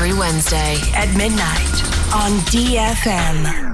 Every Wednesday. at midnight on DFM.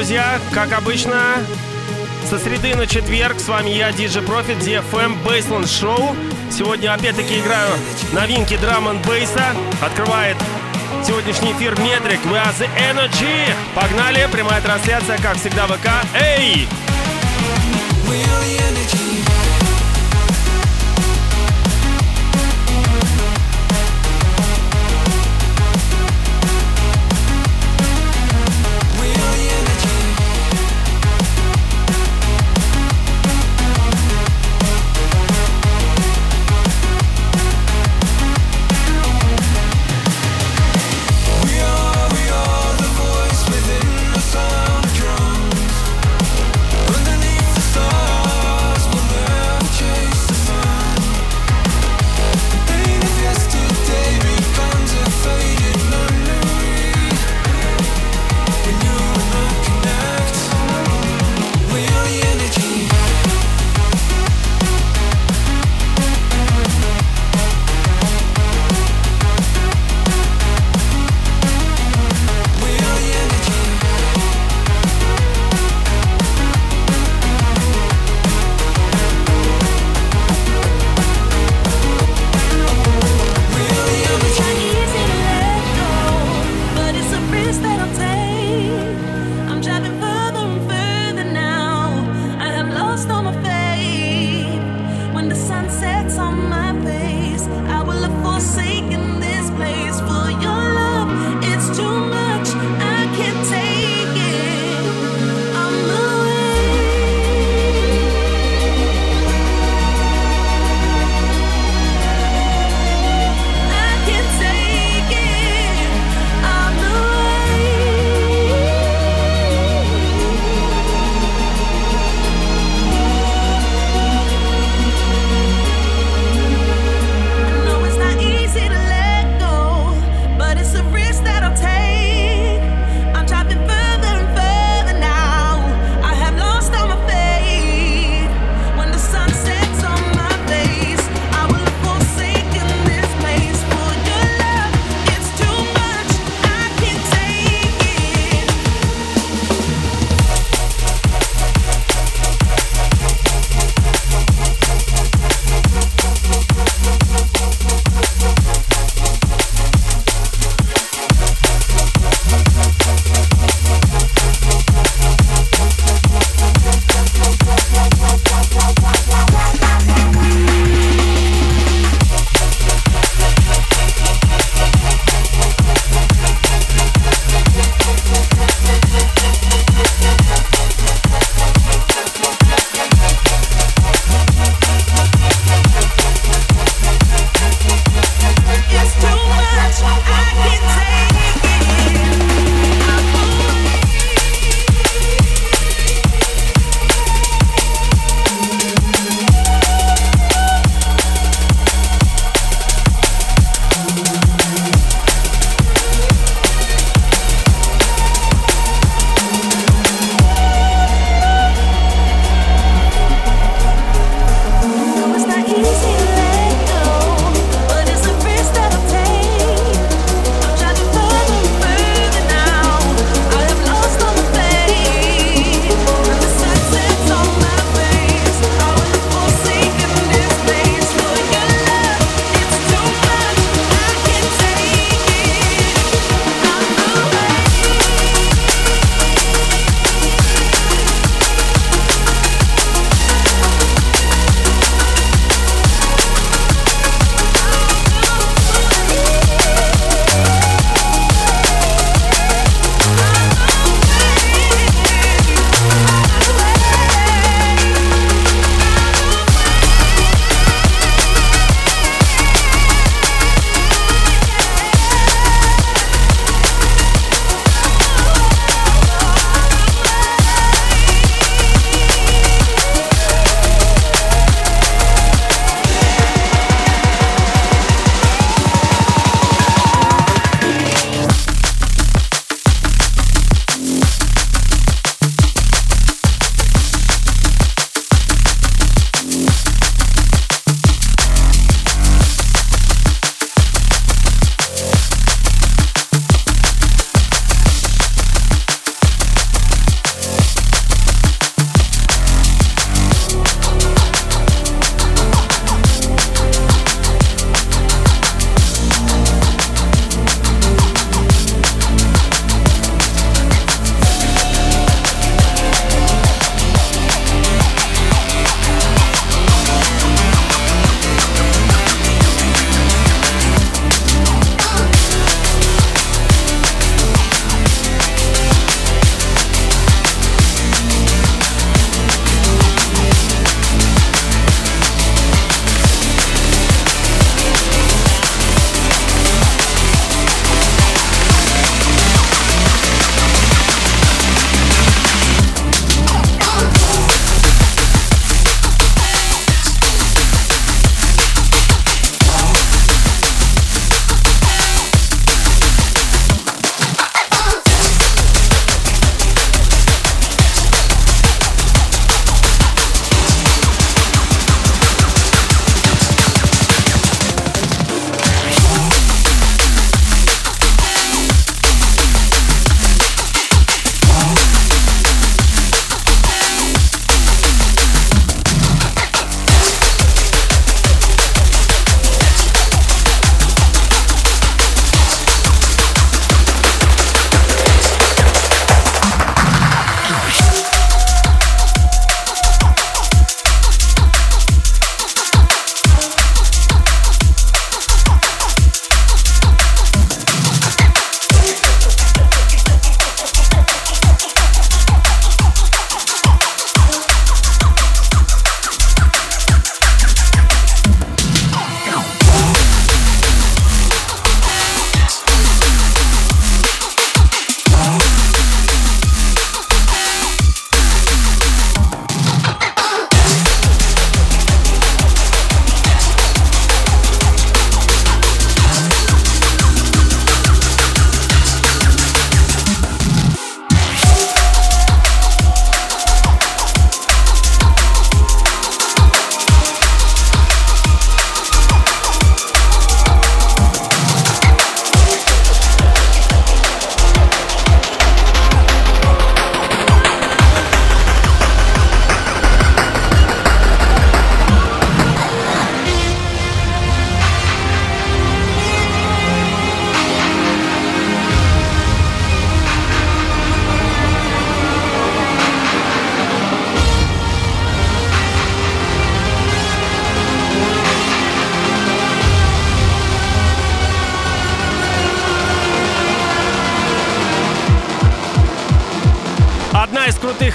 Друзья! Как обычно, со среды на четверг с вами я, DJ Profit, DFM Baseline Show. Сегодня опять-таки играю новинки драм бейса. Открывает сегодняшний эфир Метрик. We are the energy! Погнали! Прямая трансляция, как всегда, ВК. Эй! We are the energy.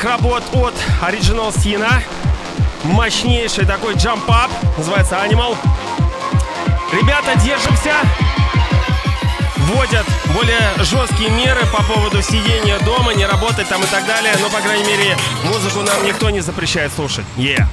Работ от Original Sina. Мощнейший такой джамп-ап. Называется Animal. Ребята, держимся. Вводят более жесткие меры по поводу сидения дома, не работать там и так далее. Но, по крайней мере, музыку нам никто не запрещает слушать. Yeah.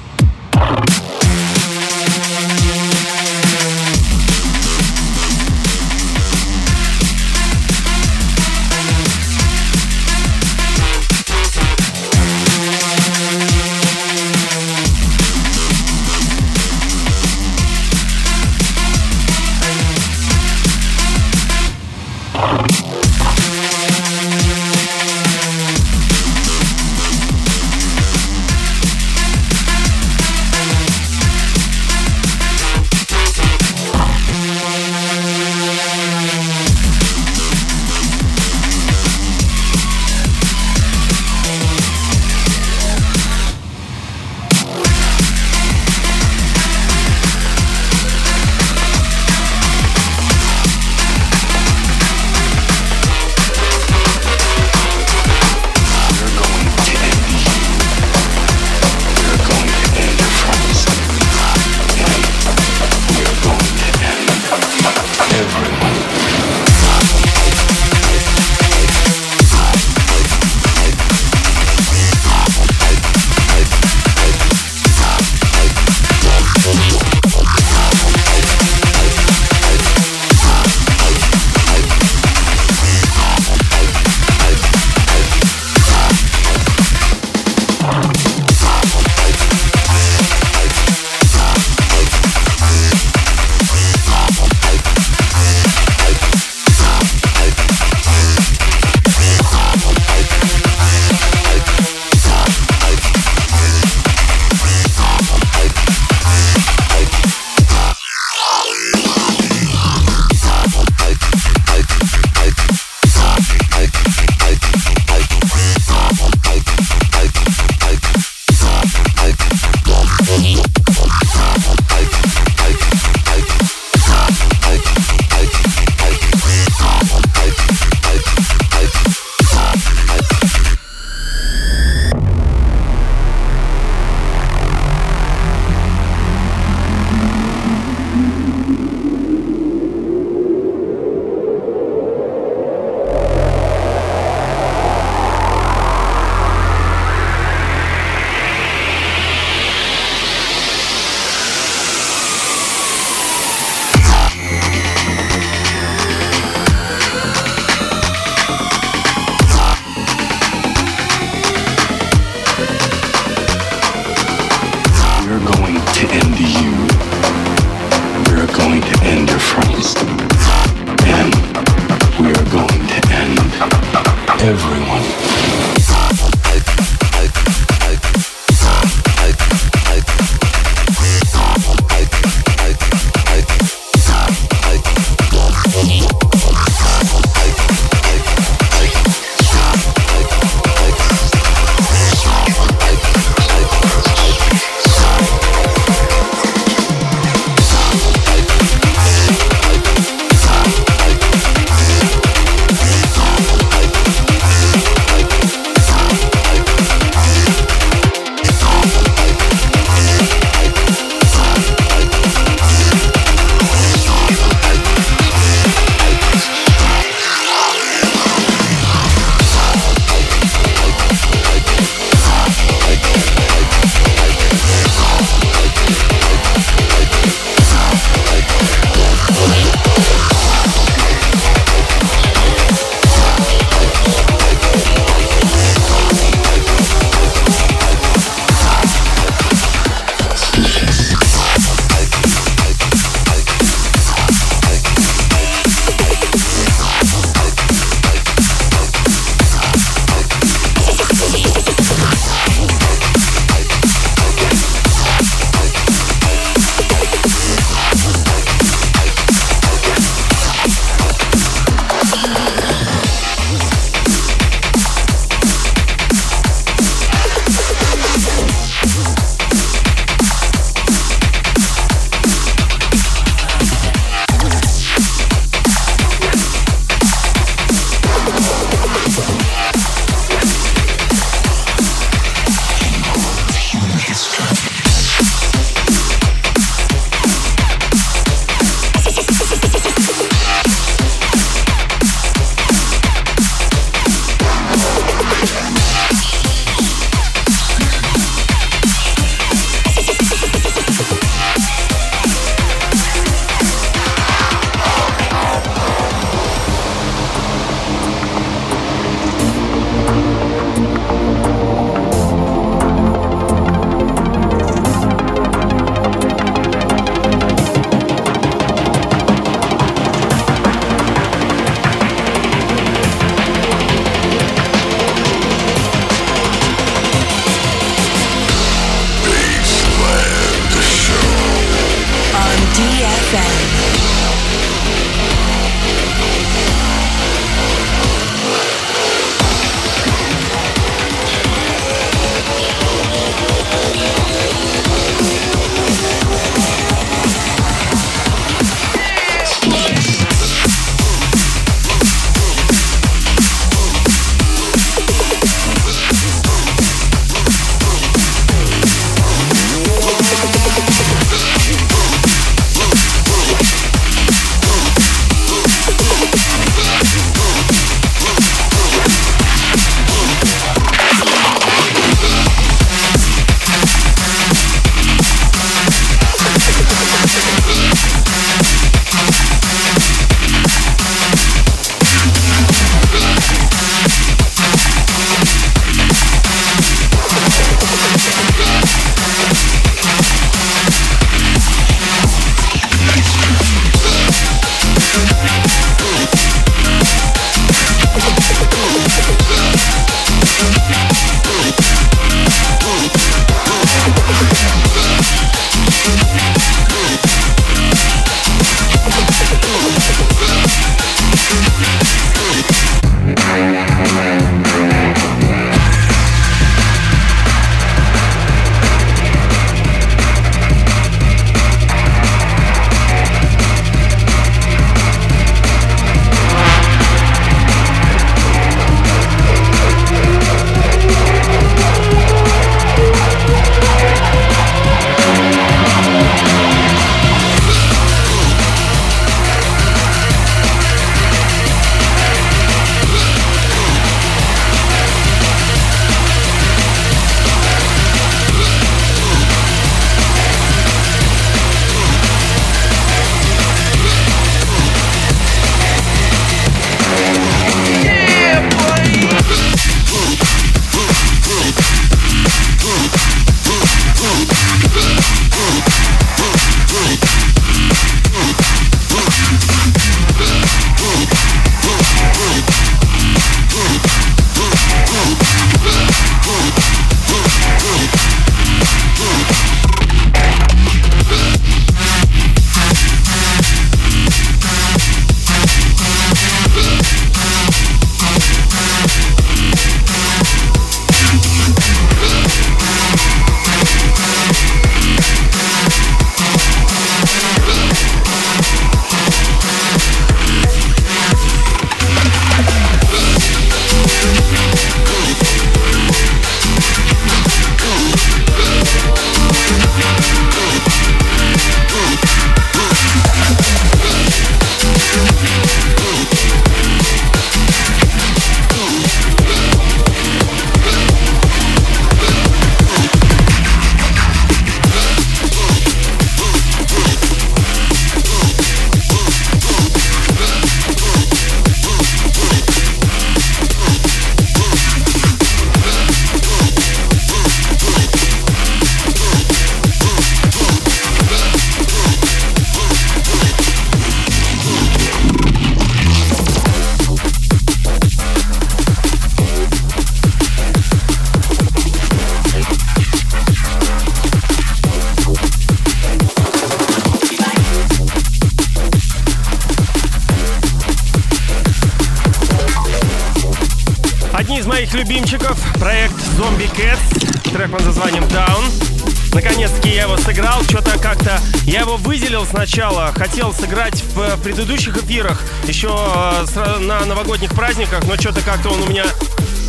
Сначала, хотел сыграть в предыдущих эфирах, еще э, на новогодних праздниках, но что-то как-то он у меня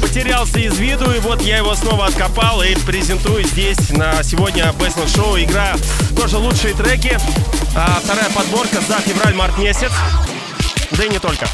потерялся из виду, и вот я его снова откопал и презентую здесь на сегодня Бейсленд Шоу. Игра тоже лучшие треки. А, вторая подборка за февраль-март месяц. Да и не только.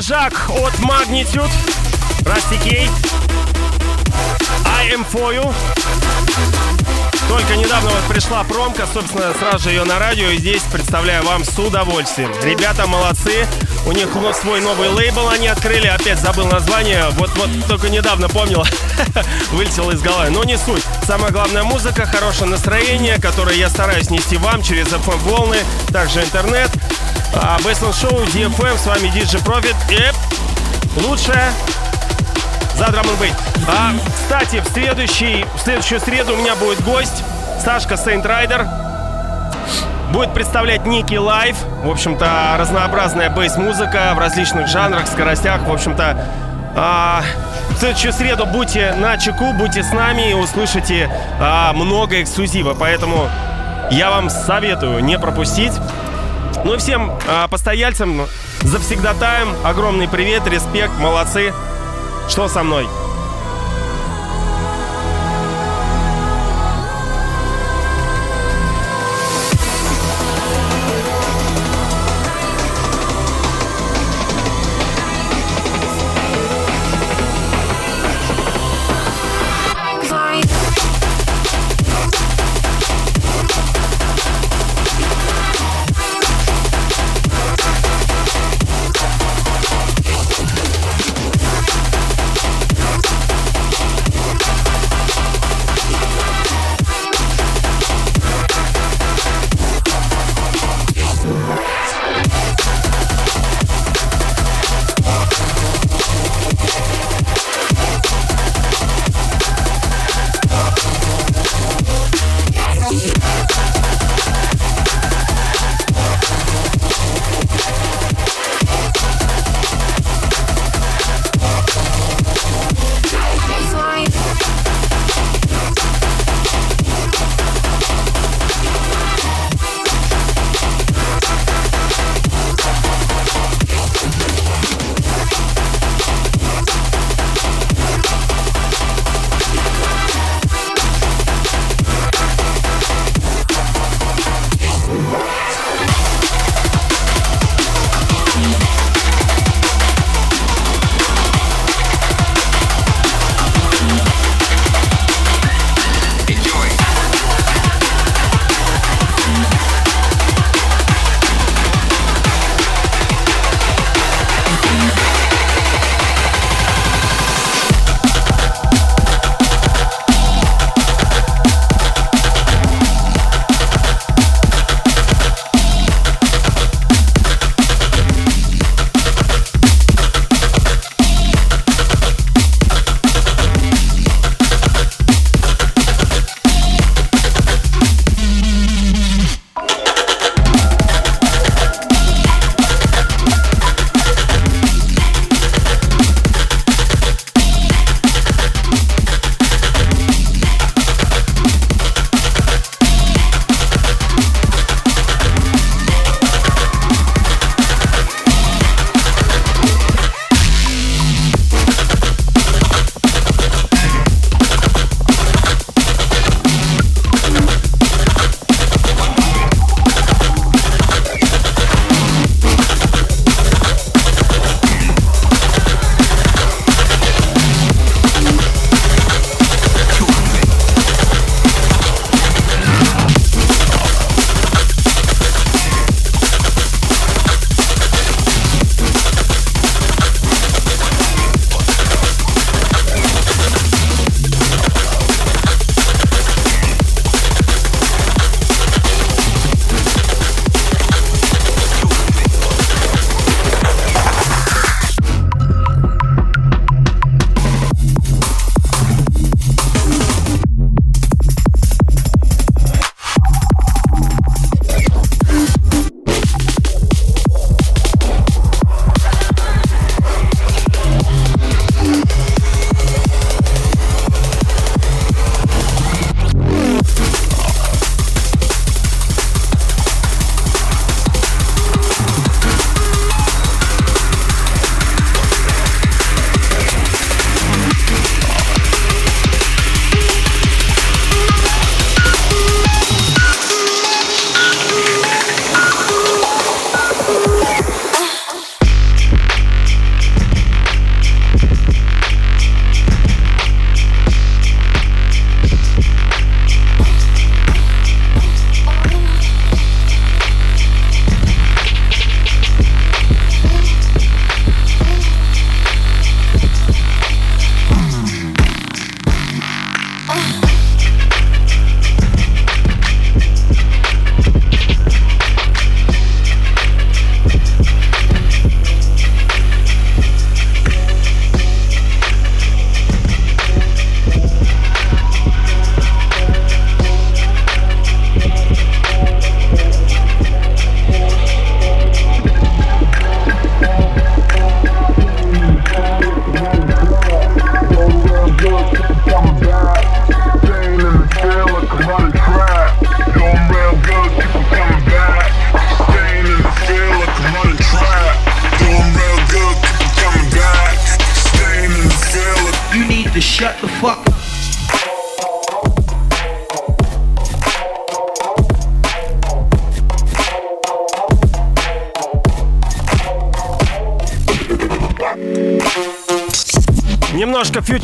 Свежак от Magnitude, Rusty Key, I M4. Только недавно вот пришла промка, собственно, сразу же ее на радио, и здесь представляю вам с удовольствием. Ребята молодцы, у них свой новый лейбл они открыли, опять забыл название, вот, вот только недавно помнил, вылетел из головы, но не суть. Самое главное музыка, хорошее настроение, которое я стараюсь нести вам через FM волны, также интернет. А, Бейсленд Шоу, DFM, с вами DJ Profit и лучшее за драм. А, кстати, в, следующий, в следующую среду у меня будет гость Сашка Сейнт Райдер. Будет представлять Ники Лайв. В общем-то, разнообразная бейс-музыка в различных жанрах, скоростях. В общем-то, а, в следующую среду будьте на чеку, будьте с нами и услышите а, много эксклюзива. Поэтому я вам советую не пропустить. Ну и всем а, постояльцам завсегдатаем огромный привет, респект, молодцы. Что со мной?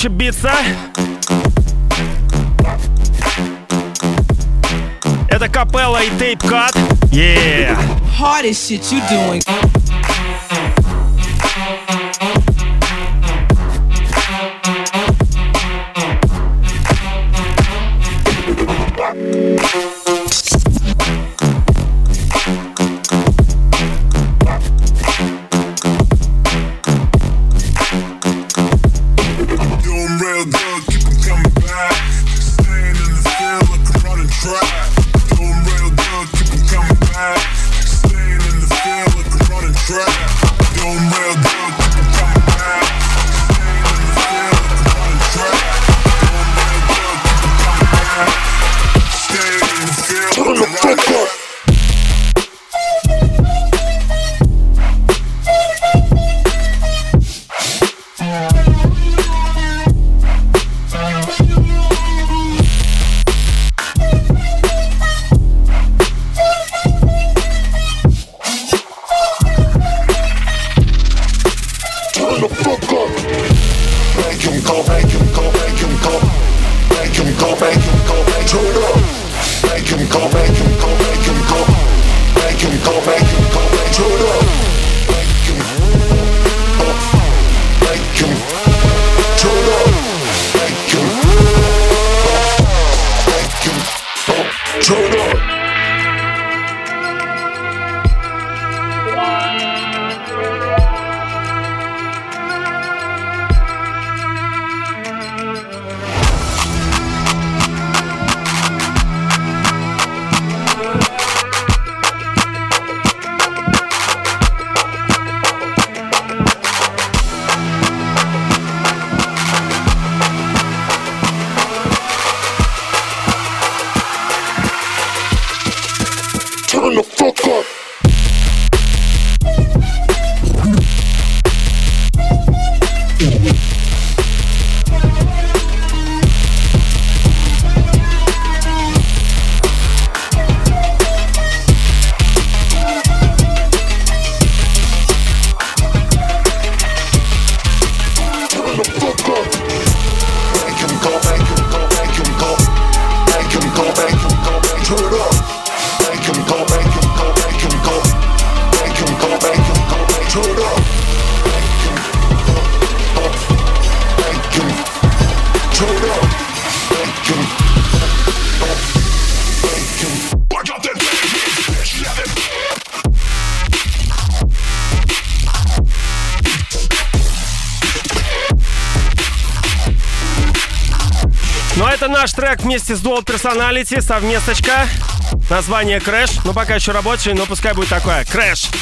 Фьючер битса. Это капелла и тейп кат. Yeah. Hardest shit you. Doing это наш трек вместе с Dual Personality, совместочка. Название Crash. Ну, пока еще рабочий, но пускай будет такое. Crash.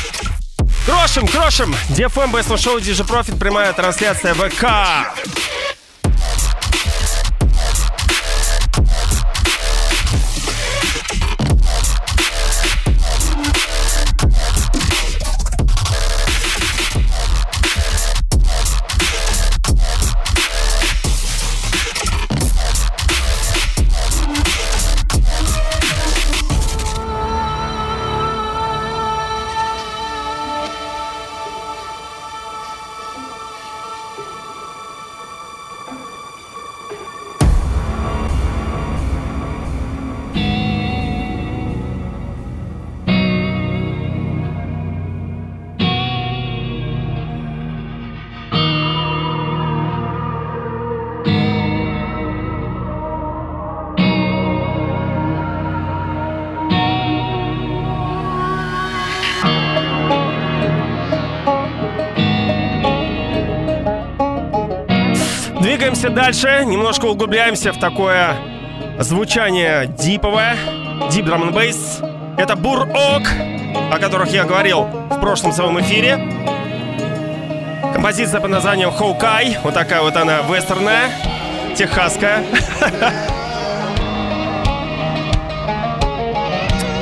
Крошим, крошим! DFM Best Show DJ Profit, прямая трансляция ВК. Дальше, немножко углубляемся в такое звучание диповое, дип драм н бейс. Это Бур Ок, о которых я говорил в прошлом своем эфире. Композиция под названием Хоукай. Вот такая вот она вестерная, техасская.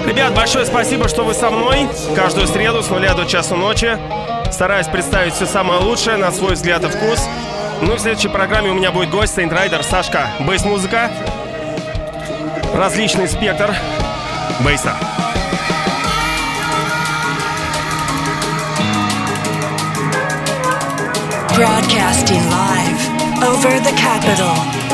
Ребят, большое спасибо, что вы со мной. Каждую среду с нуля до часу ночи. Стараюсь представить все самое лучшее на свой взгляд и вкус. Ну и в следующей программе у меня будет гость Сейнт Райдер Сашка. Бейс-музыка. Различный спектр бейса. Broadcasting live over the capital.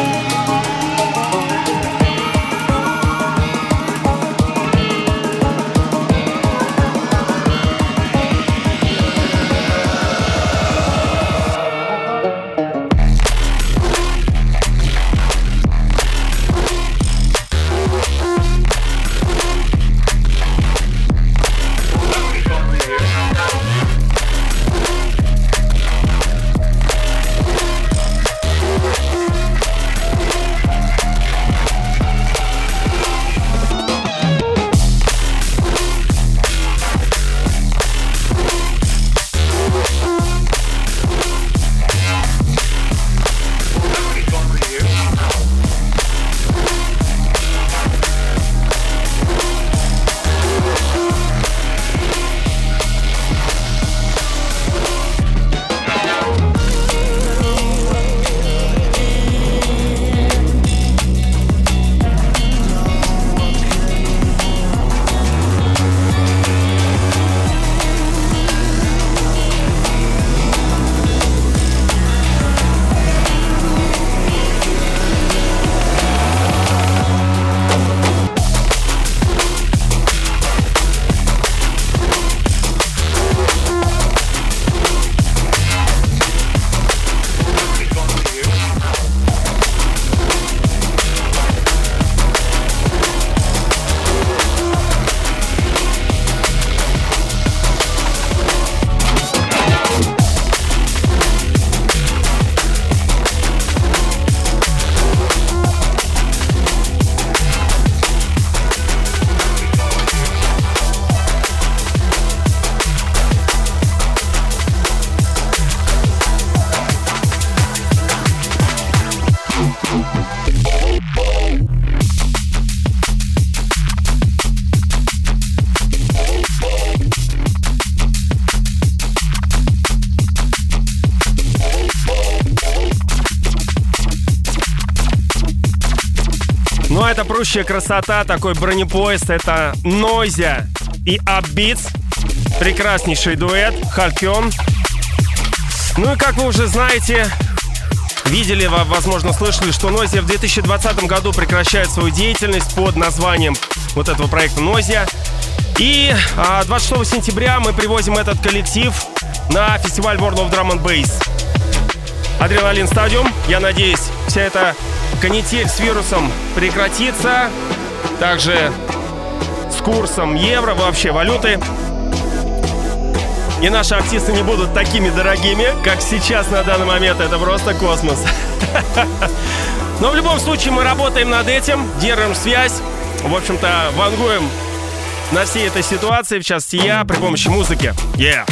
Это прущая красота, такой бронепоезд. Это Нойзя и Upbeats. Прекраснейший дуэт. Халькон. Ну и как вы уже знаете, видели, возможно, слышали, что Нозия в 2020 году прекращает свою деятельность под названием вот этого проекта Нозия. И 26 а, сентября мы привозим этот коллектив на фестиваль World of Drum and Bass. Адреналин Стадиум. Я надеюсь, вся эта канитель с вирусом прекратится. Также с курсом евро, вообще валюты. И наши артисты не будут такими дорогими, как сейчас на данный момент. Это просто космос. Но в любом случае мы работаем над этим, держим связь. В общем-то, вангуем на всей этой ситуации, в частности я, при помощи музыки. Yeah!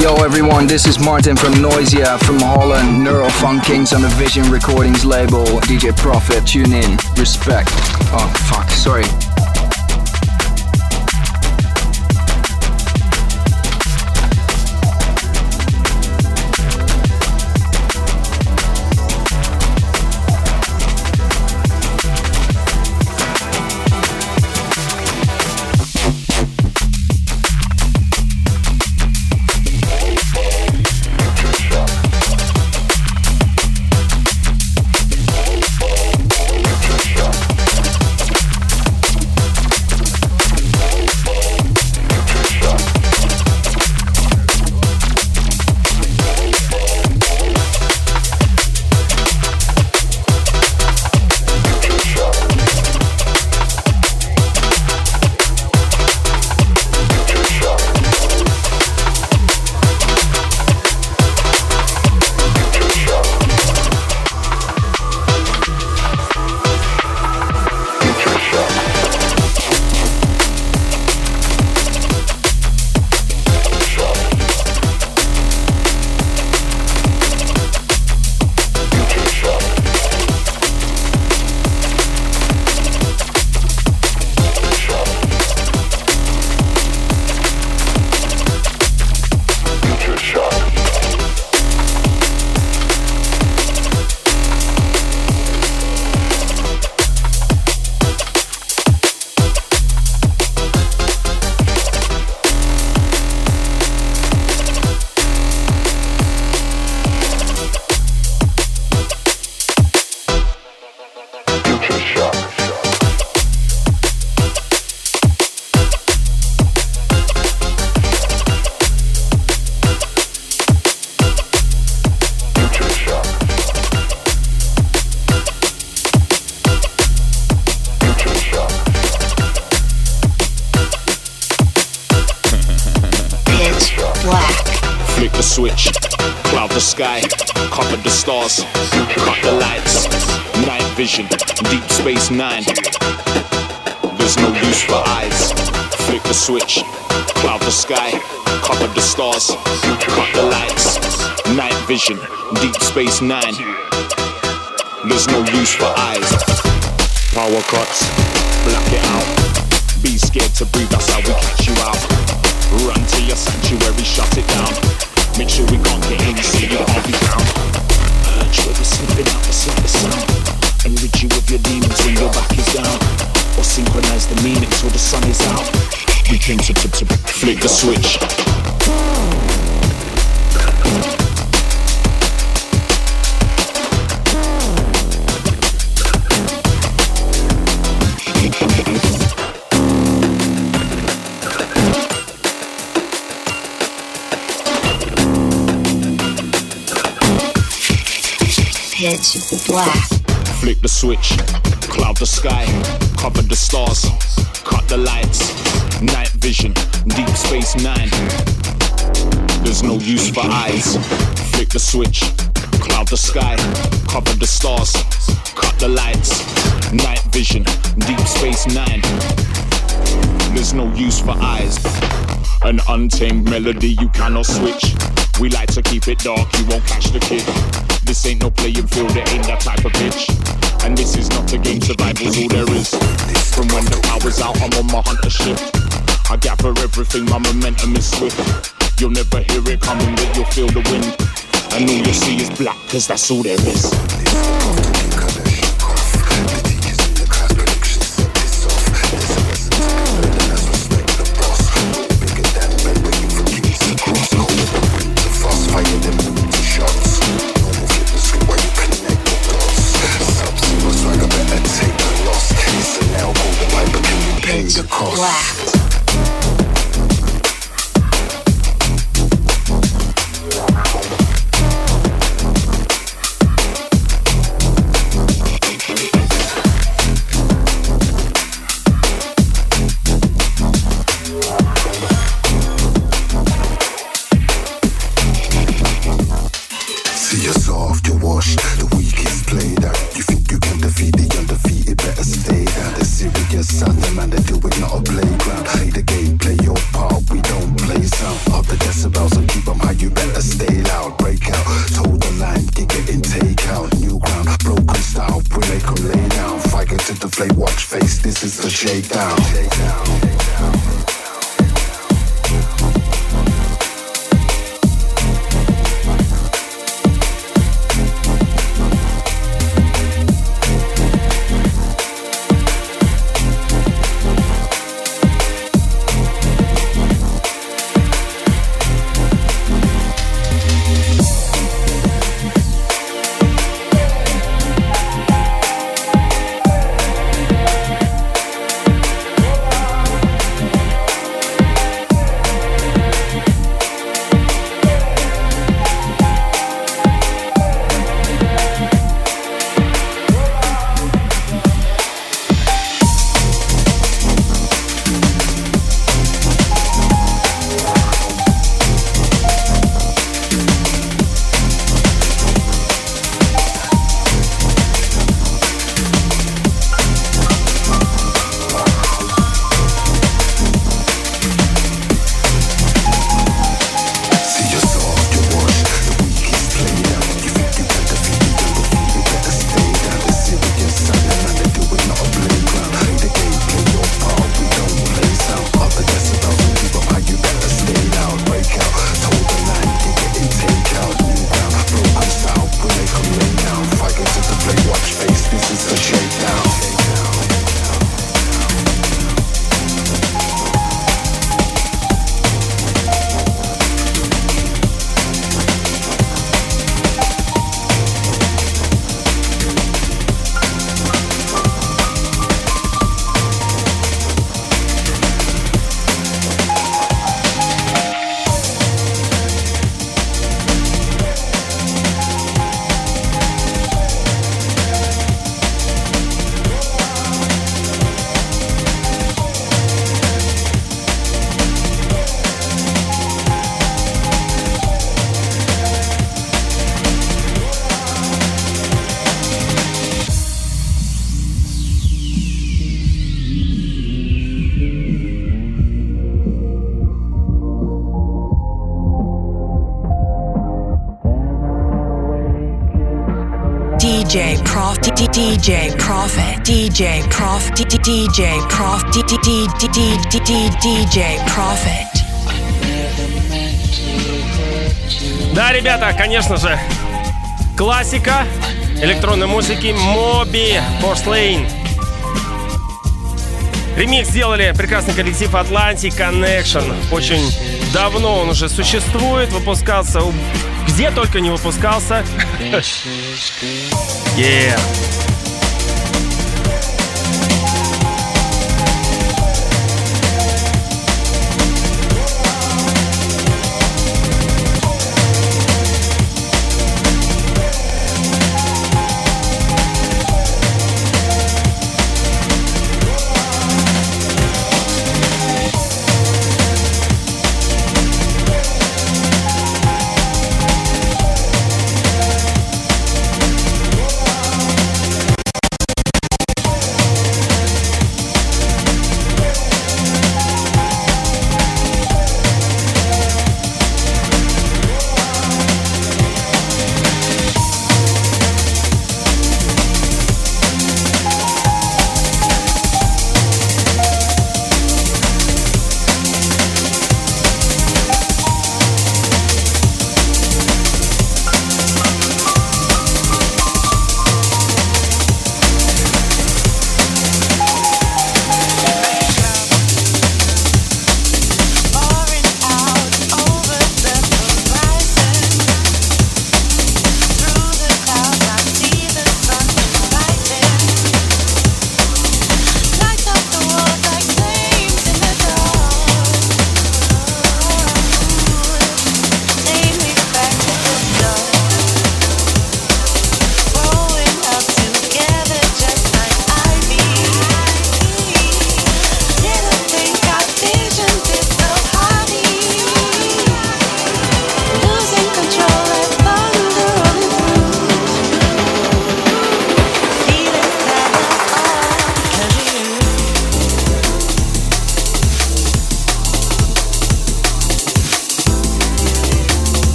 Yo everyone, this is Martin from Noisia from Holland, Neurofunk Kings on the Vision Recordings label, DJ Profit, tune in, respect. Oh fuck, sorry. Stars, the lights, night vision, deep space nine. There's no use for eyes. Flick the switch, cloud the sky, cover the stars, the lights, night vision, deep space nine. There's no use for eyes. Power cuts, black it out. Be scared to breathe, that's how we catch you out. Run to your sanctuary, shut it down. Make sure we can't get in, see you can't be found. Urge where we're slipping out the slightest sound. And rid you of your demons when your back is down. Or synchronize the meaning till the sun is out. We came to, to, to flick the switch. Pitch black. Flick the switch, cloud the sky, cover the stars, cut the lights, night vision, deep space nine. There's no use for eyes. Flick the switch, cloud the sky, cover the stars, cut the lights, night vision, deep space nine. There's no use for eyes. An untamed melody you cannot switch. We like to keep it dark, you won't catch the kid. This ain't no playing field, it ain't that type of pitch. And this is not a game, survival's all there is. From when the power's out, I'm on my hunter shift. I gather everything, my momentum is swift. You'll never hear it coming, but you'll feel the wind. And all you'll see is black, cause that's all there is. DJ Prof DJ Profit DJ Prof DJ Prof DJ Profit Да, ребята, конечно же, классика электронной музыки Моби Porcelain. Ремикс сделали прекрасный коллектив Atlantic Connection. Очень давно он уже существует, выпускался где только не выпускался. Yeah.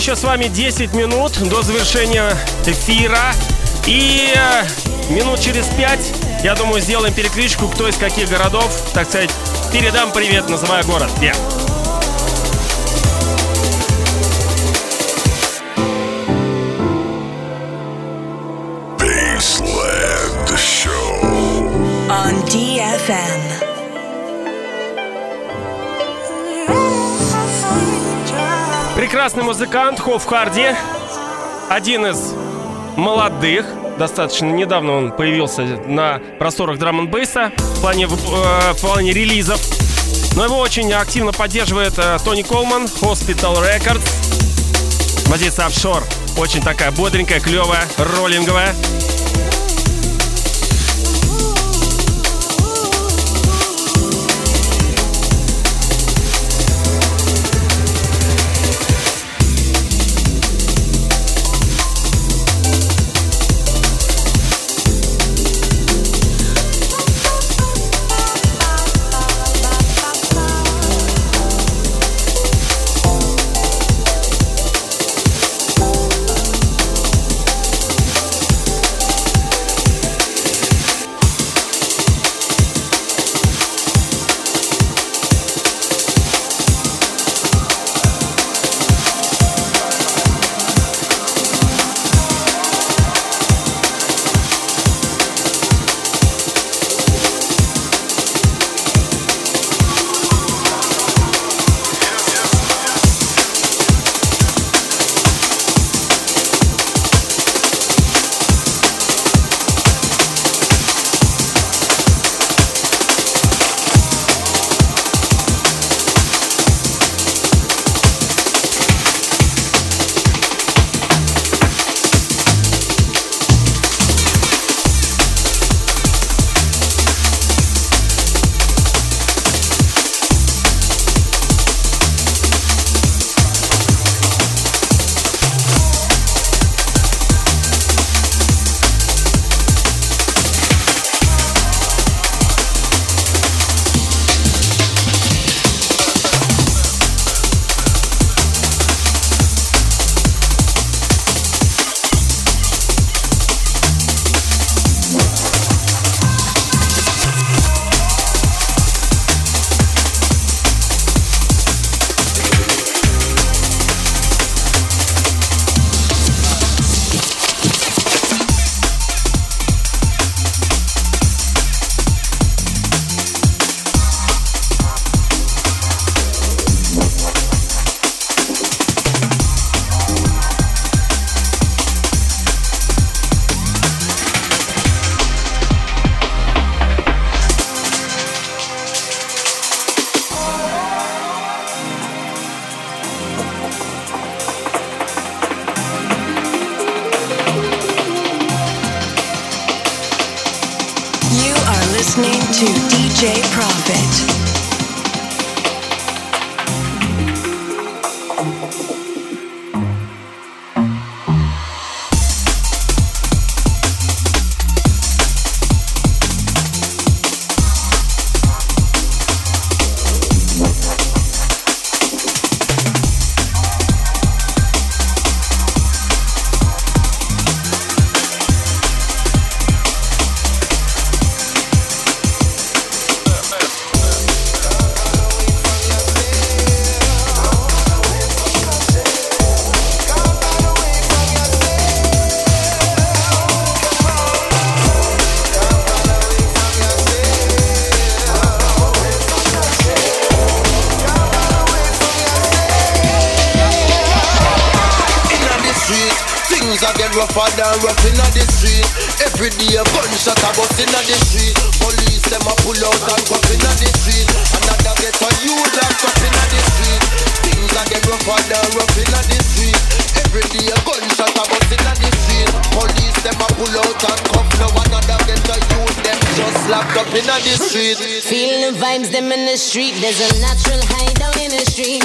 Еще с вами 10 минут до завершения эфира. И э, минут через 5, я думаю, сделаем перекличку, кто из каких городов, так сказать, передам привет, называя город. Yeah. On DFM. Прекрасный музыкант Хофф Харди. Один из молодых. Достаточно недавно он появился на просторах драм н бейса в плане, э, в плане релизов. Но его очень активно поддерживает э, Тони Колман, Hospital Records. Позиция офшор. Очень такая бодренькая, клевая, роллинговая. bad and rough inna the street. Every day a gunshot a bust inna the street. Police them a pull out and cuff inna the street. Another get a youth a cuff inna the street. Things a get rougher than rough inna the street. Every day a gunshot a bust inna the street. Police them a pull out and cuff now. Another get a youth them just locked up inna the street. Feeling vibes them in the street. There's a natural high down in the street.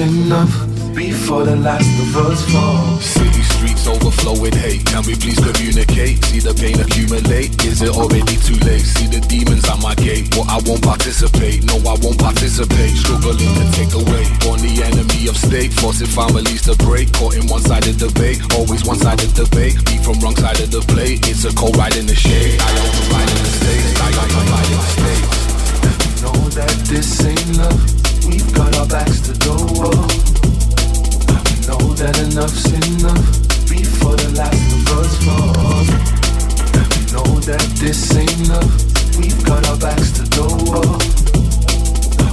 enough before the last of us fall. City streets overflow with hate. Can we please communicate? See the pain accumulate. Is it already too late? See the demons at my gate. Well, I won't participate. No, I won't participate. Struggling to take away. On the enemy of state. Forcing families to break. Caught in one sided debate. Always one sided debate. Be from wrong side of the plate. It's a cold ride in the shade. I don't ride in the state. I own the ride in the state. Know that this ain't love We've got our backs to the wall. We know that enough's enough before the last of us fall. We know that this ain't love. We've got our backs to.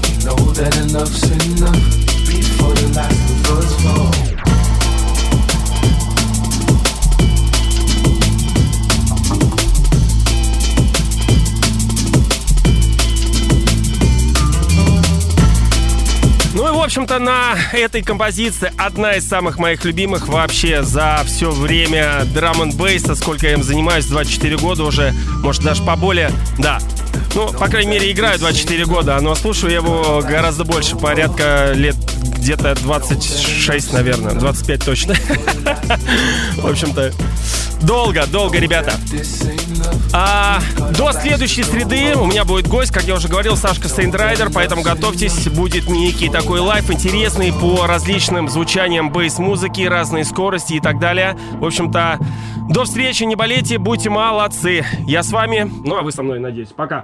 We know that enough's enough before the last of us fall. Ну и, в общем-то, на этой композиции одна из самых моих любимых вообще за все время драм н бейса, сколько я им занимаюсь, 24 года уже, может даже поболее, да. Ну, по крайней мере, играю 24 года, но слушаю его гораздо больше, порядка лет где-то 26, наверное, 25 точно. В общем-то, долго, долго, ребята. А, до следующей среды у меня будет гость, как я уже говорил, Сашка Стейндрайдер, поэтому готовьтесь, будет некий такой live интересный по различным звучаниям bass-музыки, разные скорости и так далее. В общем-то, до встречи, не болейте, будьте молодцы. Я с вами, ну а вы со мной, надеюсь. Пока.